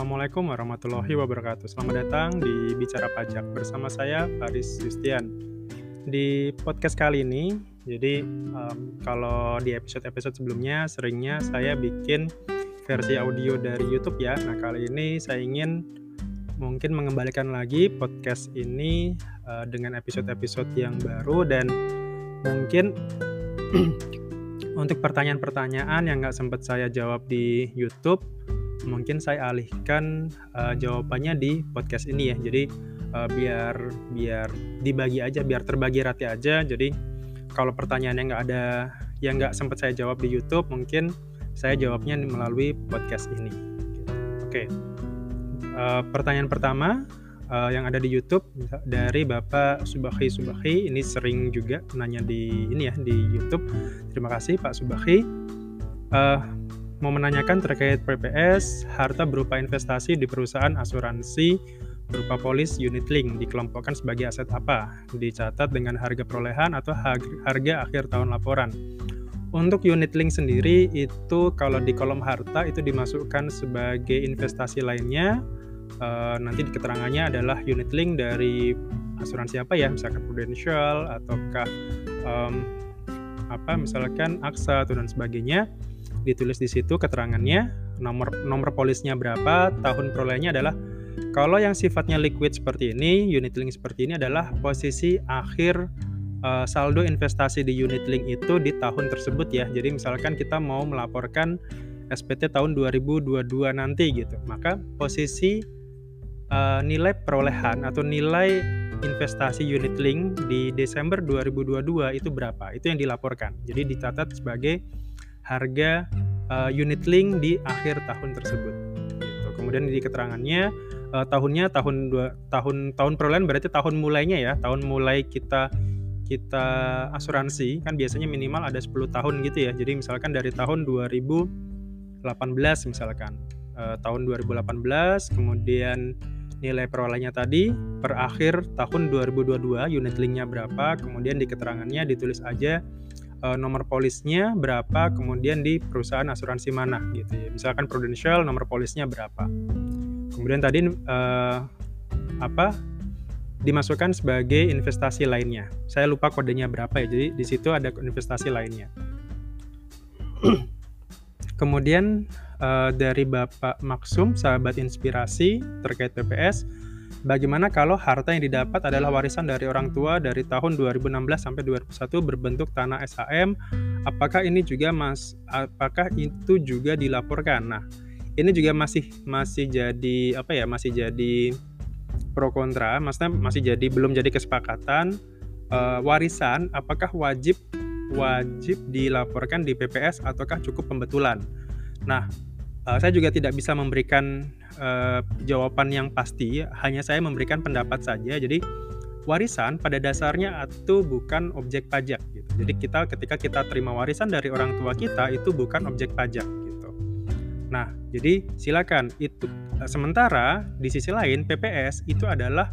Assalamualaikum warahmatullahi wabarakatuh. Selamat datang di Bicara Pajak bersama saya Faris Justian. Di podcast kali ini, jadi um, kalau di episode-episode sebelumnya seringnya saya bikin versi audio dari YouTube ya. Nah kali ini saya ingin mungkin mengembalikan lagi podcast ini uh, dengan episode-episode yang baru dan mungkin untuk pertanyaan-pertanyaan yang nggak sempat saya jawab di YouTube mungkin saya alihkan uh, jawabannya di podcast ini ya. Jadi uh, biar biar dibagi aja, biar terbagi rata aja. Jadi kalau pertanyaan yang nggak ada yang nggak sempat saya jawab di YouTube, mungkin saya jawabnya melalui podcast ini. Oke. Uh, pertanyaan pertama uh, yang ada di YouTube dari Bapak Subahi Subahi ini sering juga nanya di ini ya di YouTube. Terima kasih Pak Subahi. Uh, mau menanyakan terkait PPS, harta berupa investasi di perusahaan asuransi berupa polis unit link dikelompokkan sebagai aset apa? Dicatat dengan harga perolehan atau harga akhir tahun laporan. Untuk unit link sendiri itu kalau di kolom harta itu dimasukkan sebagai investasi lainnya. E, nanti di keterangannya adalah unit link dari asuransi apa ya, misalkan Prudential ataukah um, apa misalkan AXA atau dan sebagainya ditulis di situ keterangannya, nomor nomor polisnya berapa, tahun perolehannya adalah kalau yang sifatnya liquid seperti ini, unit link seperti ini adalah posisi akhir uh, saldo investasi di unit link itu di tahun tersebut ya. Jadi misalkan kita mau melaporkan SPT tahun 2022 nanti gitu, maka posisi uh, nilai perolehan atau nilai investasi unit link di Desember 2022 itu berapa? Itu yang dilaporkan. Jadi dicatat sebagai harga uh, unit link di akhir tahun tersebut. Gitu. Kemudian di keterangannya uh, tahunnya tahun dua tahun tahun perolehan berarti tahun mulainya ya, tahun mulai kita kita asuransi kan biasanya minimal ada 10 tahun gitu ya. Jadi misalkan dari tahun 2018 misalkan uh, tahun 2018 kemudian nilai perolehannya tadi per akhir tahun 2022 unit linknya berapa kemudian di keterangannya ditulis aja uh, nomor polisnya berapa, kemudian di perusahaan asuransi mana gitu ya. Misalkan Prudential nomor polisnya berapa. Kemudian tadi uh, apa dimasukkan sebagai investasi lainnya. Saya lupa kodenya berapa ya. Jadi di situ ada investasi lainnya. Kemudian uh, dari Bapak Maksum, sahabat inspirasi terkait PPS, Bagaimana kalau harta yang didapat adalah warisan dari orang tua dari tahun 2016 sampai 2001 berbentuk tanah SHM? Apakah ini juga mas apakah itu juga dilaporkan? Nah, ini juga masih masih jadi apa ya? Masih jadi pro kontra, maksudnya masih jadi belum jadi kesepakatan uh, warisan apakah wajib wajib dilaporkan di PPS ataukah cukup pembetulan. Nah, uh, saya juga tidak bisa memberikan uh, jawaban yang pasti, hanya saya memberikan pendapat saja. Jadi warisan pada dasarnya itu bukan objek pajak gitu. Jadi kita ketika kita terima warisan dari orang tua kita itu bukan objek pajak gitu. Nah, jadi silakan itu. Sementara di sisi lain PPS itu adalah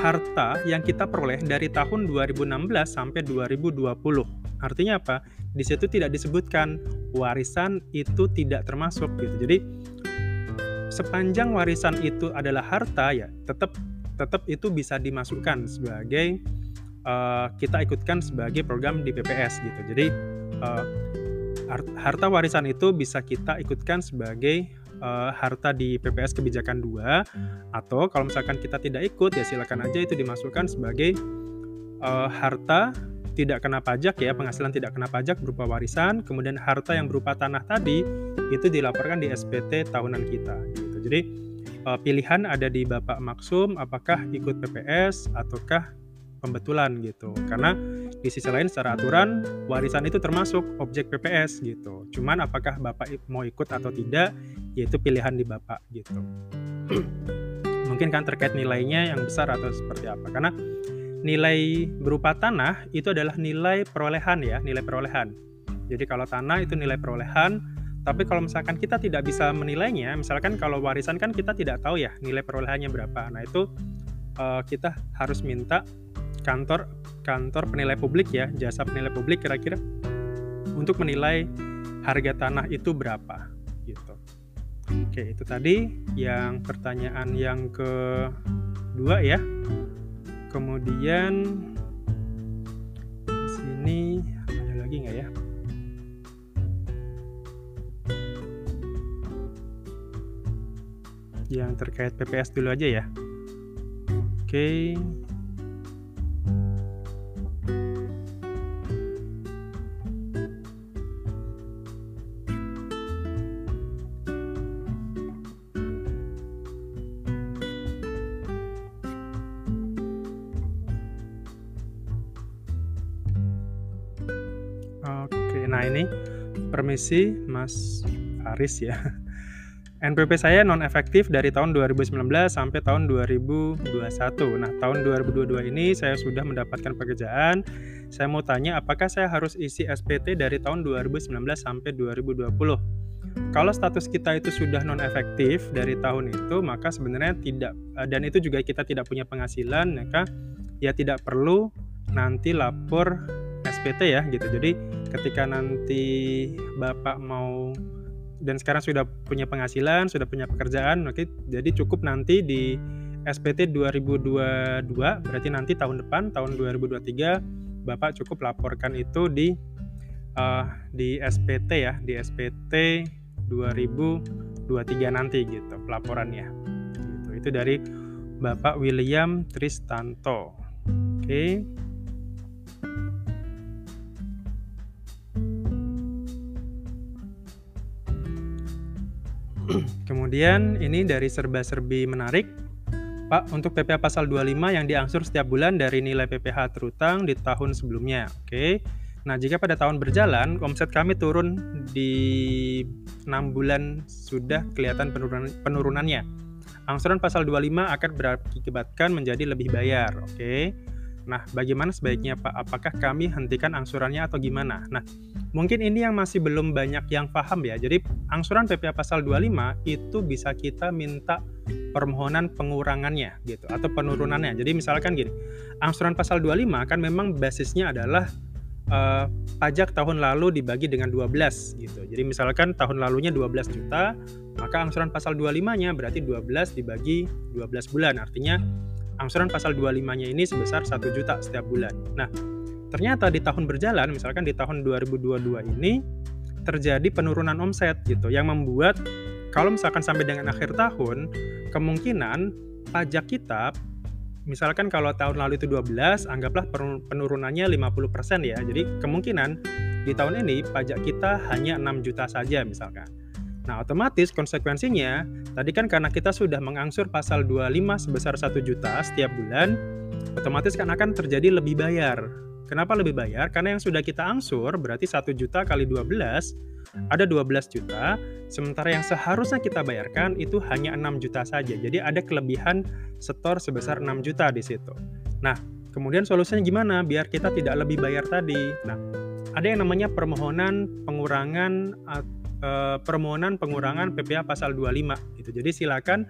harta yang kita peroleh dari tahun 2016 sampai 2020. Artinya apa? Di situ tidak disebutkan warisan itu tidak termasuk gitu. Jadi sepanjang warisan itu adalah harta ya tetap tetap itu bisa dimasukkan sebagai uh, kita ikutkan sebagai program di PPS gitu. Jadi uh, harta warisan itu bisa kita ikutkan sebagai uh, harta di PPS kebijakan 2 atau kalau misalkan kita tidak ikut ya silakan aja itu dimasukkan sebagai uh, harta tidak kena pajak ya, penghasilan tidak kena pajak berupa warisan, kemudian harta yang berupa tanah tadi itu dilaporkan di SPT tahunan kita gitu. Jadi uh, pilihan ada di Bapak Maksum apakah ikut PPS ataukah pembetulan gitu. Karena di sisi lain secara aturan warisan itu termasuk objek PPS gitu. Cuman apakah Bapak mau ikut atau tidak yaitu pilihan di Bapak gitu. Mungkin kan terkait nilainya yang besar atau seperti apa. Karena nilai berupa tanah itu adalah nilai perolehan ya, nilai perolehan. Jadi kalau tanah itu nilai perolehan, tapi kalau misalkan kita tidak bisa menilainya, misalkan kalau warisan kan kita tidak tahu ya nilai perolehannya berapa. Nah itu uh, kita harus minta kantor kantor penilai publik ya, jasa penilai publik kira-kira untuk menilai harga tanah itu berapa gitu. Oke, itu tadi yang pertanyaan yang kedua ya. Kemudian di sini ada lagi nggak ya? Yang terkait PPS dulu aja ya. Oke. Nah ini permisi Mas Aris ya. NPP saya non efektif dari tahun 2019 sampai tahun 2021. Nah, tahun 2022 ini saya sudah mendapatkan pekerjaan. Saya mau tanya apakah saya harus isi SPT dari tahun 2019 sampai 2020? Kalau status kita itu sudah non efektif dari tahun itu, maka sebenarnya tidak dan itu juga kita tidak punya penghasilan, maka ya tidak perlu nanti lapor SPT ya gitu. Jadi ketika nanti Bapak mau dan sekarang sudah punya penghasilan, sudah punya pekerjaan, oke. Jadi cukup nanti di SPT 2022 berarti nanti tahun depan tahun 2023 Bapak cukup laporkan itu di uh, di SPT ya, di SPT 2023 nanti gitu pelaporannya. Gitu. Itu dari Bapak William Tristanto. Oke. Okay. Kemudian ini dari serba-serbi menarik. Pak, untuk PPh pasal 25 yang diangsur setiap bulan dari nilai PPh terutang di tahun sebelumnya. Oke. Nah, jika pada tahun berjalan omset kami turun di 6 bulan sudah kelihatan penurunan, penurunannya. Angsuran pasal 25 akan berakibatkan menjadi lebih bayar. Oke. Nah, bagaimana sebaiknya Pak? Apakah kami hentikan angsurannya atau gimana? Nah, mungkin ini yang masih belum banyak yang paham ya. Jadi, angsuran PPh pasal 25 itu bisa kita minta permohonan pengurangannya gitu atau penurunannya. Jadi, misalkan gini, angsuran pasal 25 kan memang basisnya adalah uh, pajak tahun lalu dibagi dengan 12 gitu. Jadi, misalkan tahun lalunya 12 juta, maka angsuran pasal 25-nya berarti 12 dibagi 12 bulan. Artinya angsuran pasal 25-nya ini sebesar 1 juta setiap bulan. Nah, ternyata di tahun berjalan, misalkan di tahun 2022 ini terjadi penurunan omset gitu yang membuat kalau misalkan sampai dengan akhir tahun, kemungkinan pajak kita misalkan kalau tahun lalu itu 12, anggaplah penurunannya 50% ya. Jadi kemungkinan di tahun ini pajak kita hanya 6 juta saja misalkan. Nah, otomatis konsekuensinya, tadi kan karena kita sudah mengangsur pasal 25 sebesar 1 juta setiap bulan, otomatis kan akan terjadi lebih bayar. Kenapa lebih bayar? Karena yang sudah kita angsur berarti 1 juta kali 12 ada 12 juta, sementara yang seharusnya kita bayarkan itu hanya 6 juta saja. Jadi ada kelebihan setor sebesar 6 juta di situ. Nah, kemudian solusinya gimana biar kita tidak lebih bayar tadi? Nah, ada yang namanya permohonan pengurangan eh, permohonan pengurangan PPh pasal 25 gitu. Jadi silakan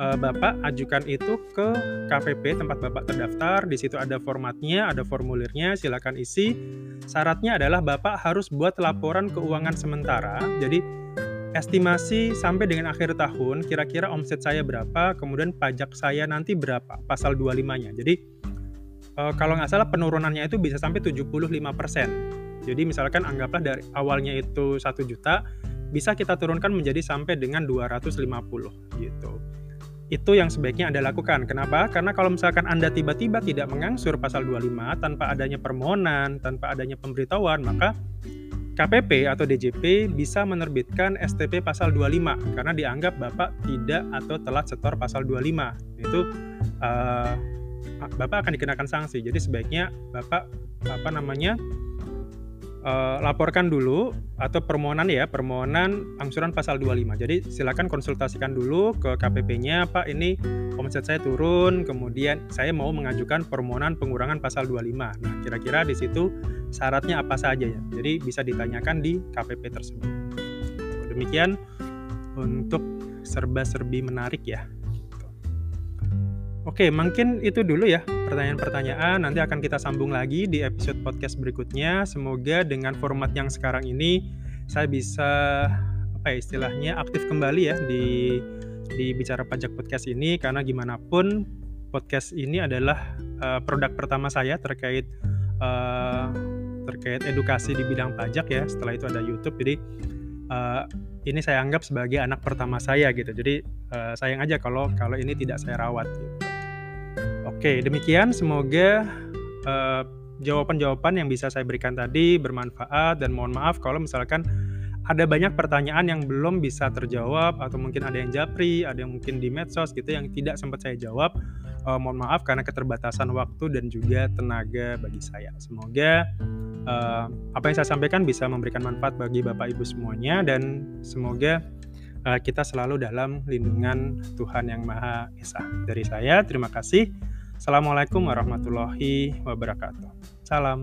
eh, Bapak ajukan itu ke KPP tempat Bapak terdaftar. Di situ ada formatnya, ada formulirnya, silakan isi. Syaratnya adalah Bapak harus buat laporan keuangan sementara. Jadi estimasi sampai dengan akhir tahun kira-kira omset saya berapa, kemudian pajak saya nanti berapa, pasal 25-nya. Jadi eh, kalau nggak salah penurunannya itu bisa sampai 75%. Jadi misalkan anggaplah dari awalnya itu 1 juta, bisa kita turunkan menjadi sampai dengan 250 gitu. Itu yang sebaiknya Anda lakukan. Kenapa? Karena kalau misalkan Anda tiba-tiba tidak mengangsur pasal 25 tanpa adanya permohonan, tanpa adanya pemberitahuan, maka KPP atau DJP bisa menerbitkan STP pasal 25 karena dianggap Bapak tidak atau telat setor pasal 25. Itu uh, Bapak akan dikenakan sanksi. Jadi sebaiknya Bapak apa namanya? Uh, laporkan dulu atau permohonan ya, permohonan angsuran pasal 25. Jadi silakan konsultasikan dulu ke KPP-nya, Pak ini omset saya turun, kemudian saya mau mengajukan permohonan pengurangan pasal 25. Nah, kira-kira di situ syaratnya apa saja ya. Jadi bisa ditanyakan di KPP tersebut. Demikian untuk serba-serbi menarik ya. Oke, mungkin itu dulu ya pertanyaan-pertanyaan. Nanti akan kita sambung lagi di episode podcast berikutnya. Semoga dengan format yang sekarang ini saya bisa apa ya istilahnya aktif kembali ya di di bicara pajak podcast ini karena gimana pun podcast ini adalah uh, produk pertama saya terkait uh, terkait edukasi di bidang pajak ya. Setelah itu ada YouTube. Jadi uh, ini saya anggap sebagai anak pertama saya gitu. Jadi uh, sayang aja kalau kalau ini tidak saya rawat gitu. Oke, demikian semoga uh, jawaban-jawaban yang bisa saya berikan tadi bermanfaat dan mohon maaf kalau misalkan ada banyak pertanyaan yang belum bisa terjawab atau mungkin ada yang japri, ada yang mungkin di medsos gitu yang tidak sempat saya jawab. Uh, mohon maaf karena keterbatasan waktu dan juga tenaga bagi saya. Semoga uh, apa yang saya sampaikan bisa memberikan manfaat bagi Bapak Ibu semuanya dan semoga kita selalu dalam lindungan Tuhan yang Maha Esa. Dari saya terima kasih. Assalamualaikum warahmatullahi wabarakatuh. Salam.